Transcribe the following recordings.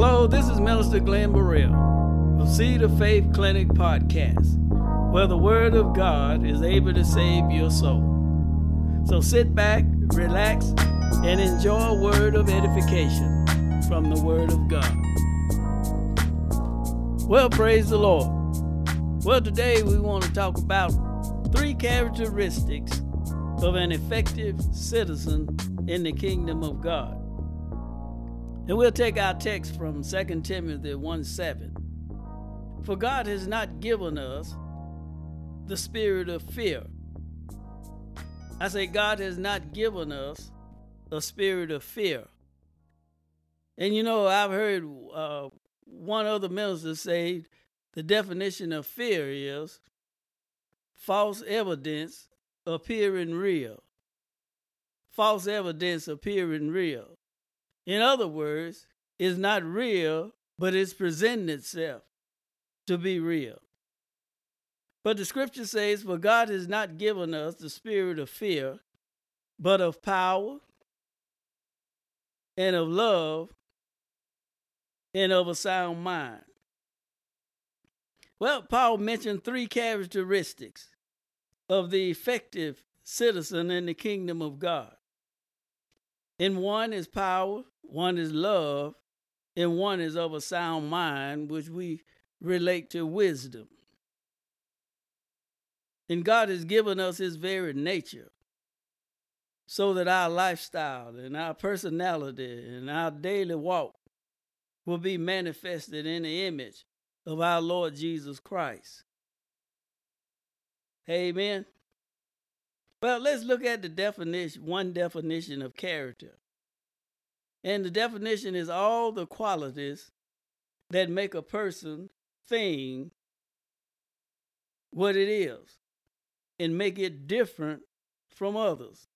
Hello, this is Minister Glenn Burrell of Seed of Faith Clinic Podcast, where the Word of God is able to save your soul. So sit back, relax, and enjoy a word of edification from the Word of God. Well, praise the Lord. Well, today we want to talk about three characteristics of an effective citizen in the kingdom of God. And we'll take our text from 2 Timothy 1 7. For God has not given us the spirit of fear. I say, God has not given us a spirit of fear. And you know, I've heard uh, one other minister say the definition of fear is false evidence appearing real. False evidence appearing real. In other words, it's not real, but it's presenting itself to be real. But the scripture says, For God has not given us the spirit of fear, but of power and of love and of a sound mind. Well, Paul mentioned three characteristics of the effective citizen in the kingdom of God. And one is power, one is love, and one is of a sound mind, which we relate to wisdom. And God has given us His very nature so that our lifestyle and our personality and our daily walk will be manifested in the image of our Lord Jesus Christ. Amen. Well, let's look at the definition, one definition of character. And the definition is all the qualities that make a person, thing, what it is and make it different from others.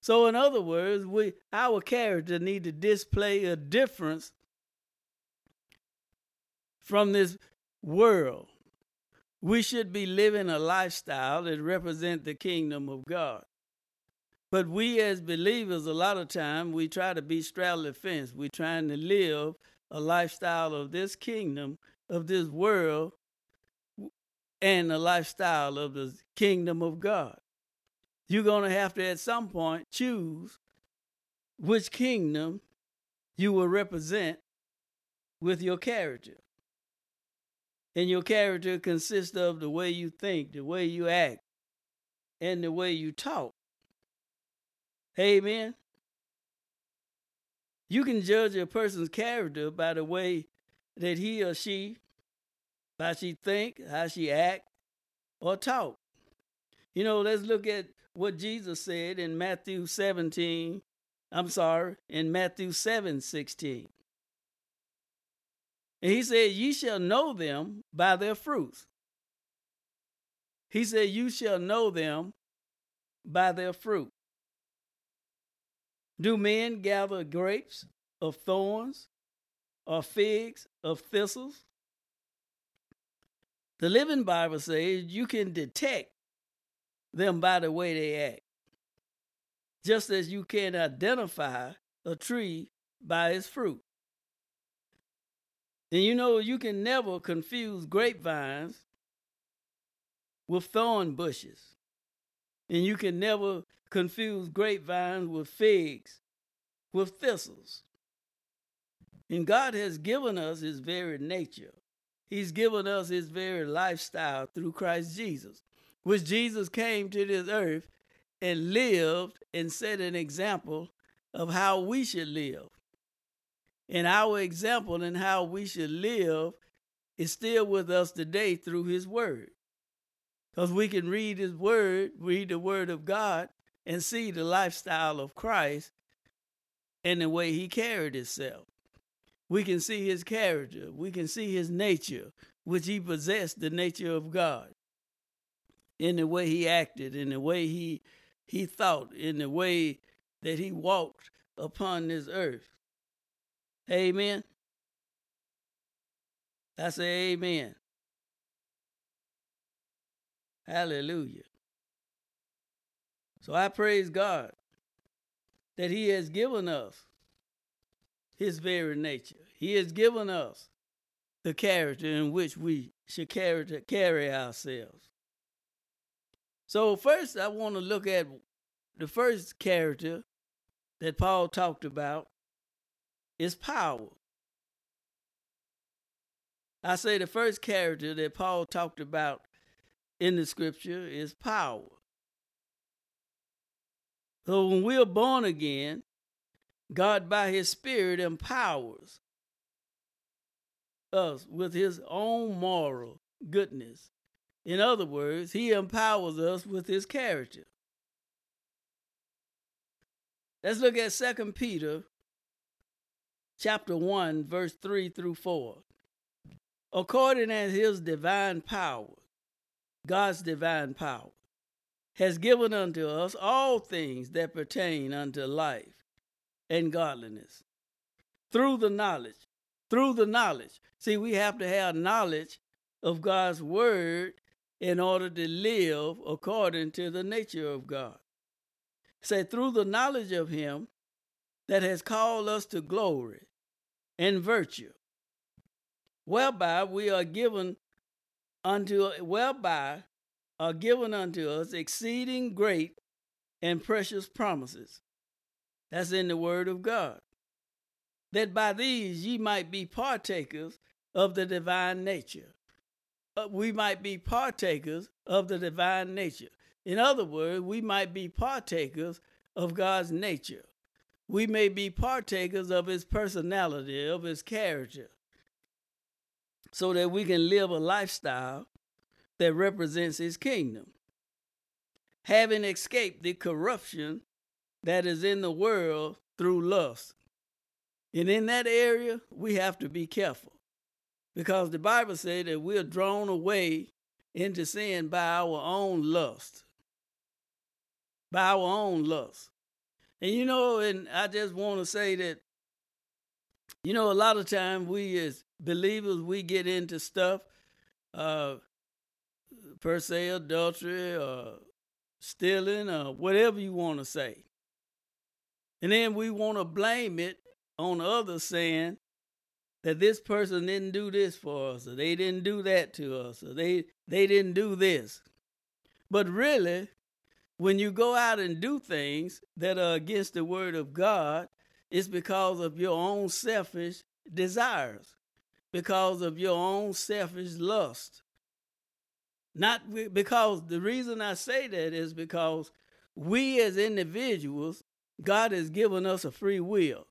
So in other words, we our character need to display a difference from this world we should be living a lifestyle that represent the kingdom of God. But we as believers, a lot of time, we try to be straddle the fence. We're trying to live a lifestyle of this kingdom, of this world, and a lifestyle of the kingdom of God. You're going to have to, at some point, choose which kingdom you will represent with your character. And your character consists of the way you think, the way you act, and the way you talk. Amen. You can judge a person's character by the way that he or she, how she think, how she act, or talk. You know, let's look at what Jesus said in Matthew 17. I'm sorry, in Matthew 7 16. And he said, Ye shall know them by their fruits. He said, You shall know them by their fruit. Do men gather grapes of thorns or figs of thistles? The Living Bible says you can detect them by the way they act, just as you can identify a tree by its fruit. And you know, you can never confuse grapevines with thorn bushes. And you can never confuse grapevines with figs, with thistles. And God has given us his very nature. He's given us his very lifestyle through Christ Jesus, which Jesus came to this earth and lived and set an example of how we should live. And our example and how we should live is still with us today through his word. Because we can read his word, read the word of God, and see the lifestyle of Christ and the way he carried himself. We can see his character. We can see his nature, which he possessed the nature of God. In the way he acted, in the way he he thought, in the way that he walked upon this earth. Amen. I say amen. Hallelujah. So I praise God that He has given us His very nature. He has given us the character in which we should carry, carry ourselves. So, first, I want to look at the first character that Paul talked about is power. I say the first character that Paul talked about in the scripture is power. So when we are born again, God by his spirit empowers us with his own moral goodness. In other words, he empowers us with his character. Let's look at 2 Peter chapter 1 verse 3 through 4. According as his divine power, God's divine power, has given unto us all things that pertain unto life and godliness. Through the knowledge, through the knowledge. See, we have to have knowledge of God's word in order to live according to the nature of God. Say, through the knowledge of him that has called us to glory and virtue, whereby we are given unto whereby are given unto us exceeding great and precious promises. That's in the word of God. That by these ye might be partakers of the divine nature. Uh, we might be partakers of the divine nature. In other words, we might be partakers of God's nature. We may be partakers of his personality, of his character, so that we can live a lifestyle that represents his kingdom. Having escaped the corruption that is in the world through lust. And in that area, we have to be careful because the Bible says that we're drawn away into sin by our own lust. By our own lust. And you know, and I just want to say that, you know, a lot of times we as believers, we get into stuff, uh, per se adultery or stealing or whatever you want to say. And then we want to blame it on others saying that this person didn't do this for us or they didn't do that to us or they they didn't do this. But really, when you go out and do things that are against the word of God, it's because of your own selfish desires, because of your own selfish lust. Not because the reason I say that is because we as individuals, God has given us a free will.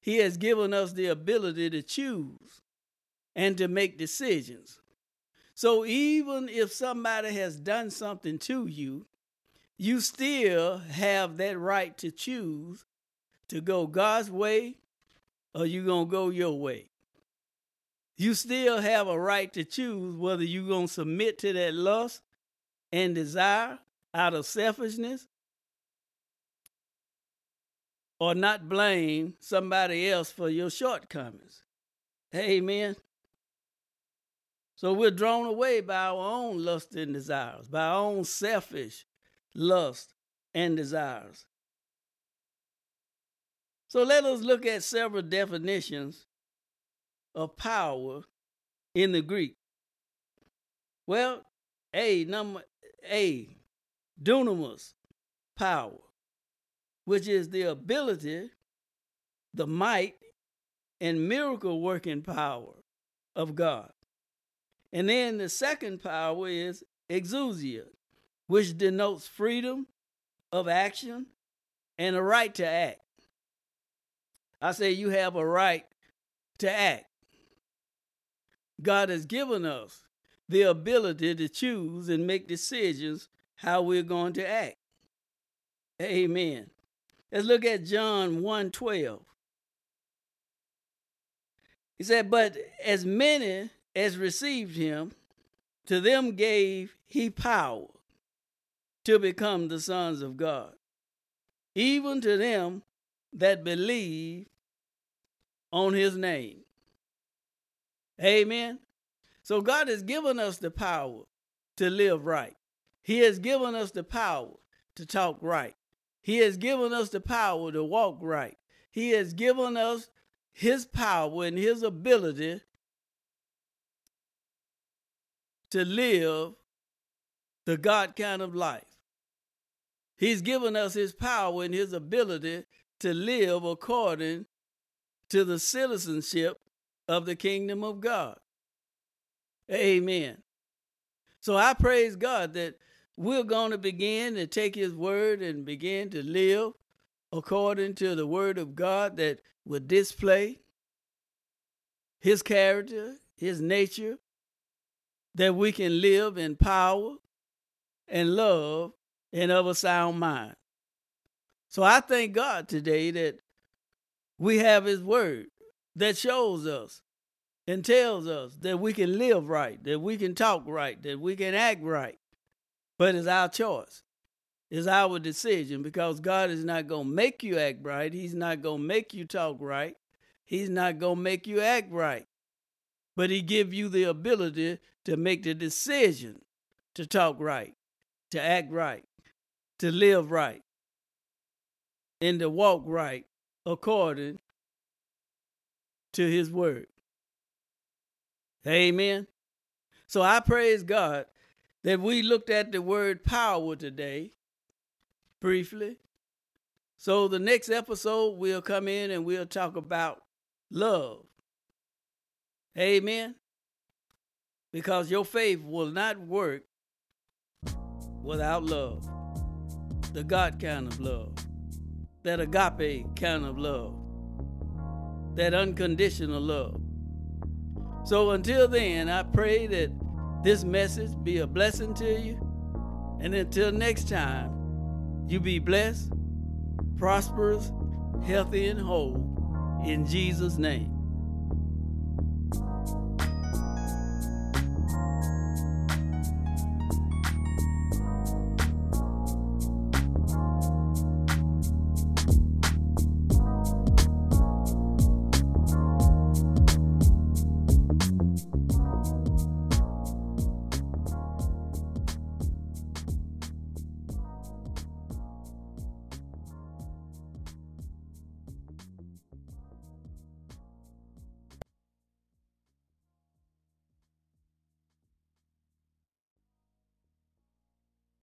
He has given us the ability to choose and to make decisions. So even if somebody has done something to you, you still have that right to choose to go God's way or you going to go your way you still have a right to choose whether you're going to submit to that lust and desire out of selfishness or not blame somebody else for your shortcomings. Amen. So we're drawn away by our own lust and desires, by our own selfish lust and desires. So let us look at several definitions of power in the Greek? Well, A, number A, dunamis, power, which is the ability, the might, and miracle working power of God. And then the second power is exousia, which denotes freedom of action and a right to act. I say you have a right to act. God has given us the ability to choose and make decisions how we're going to act. Amen. Let's look at John 1:12. He said, "But as many as received him, to them gave he power to become the sons of God, even to them that believe on his name." Amen. So God has given us the power to live right. He has given us the power to talk right. He has given us the power to walk right. He has given us his power and his ability to live the God kind of life. He's given us his power and his ability to live according to the citizenship of the kingdom of God. Amen. So I praise God that we're going to begin to take his word and begin to live according to the word of God that would display his character, his nature, that we can live in power and love and of a sound mind. So I thank God today that we have his word that shows us and tells us that we can live right, that we can talk right, that we can act right. But it's our choice. It's our decision because God is not going to make you act right. He's not going to make you talk right. He's not going to make you act right. But he give you the ability to make the decision to talk right, to act right, to live right, and to walk right according to his word. Amen. So I praise God that we looked at the word power today briefly. So the next episode we'll come in and we'll talk about love. Amen. Because your faith will not work without love. The God kind of love. That agape kind of love. That unconditional love. So until then, I pray that this message be a blessing to you. And until next time, you be blessed, prosperous, healthy, and whole in Jesus' name.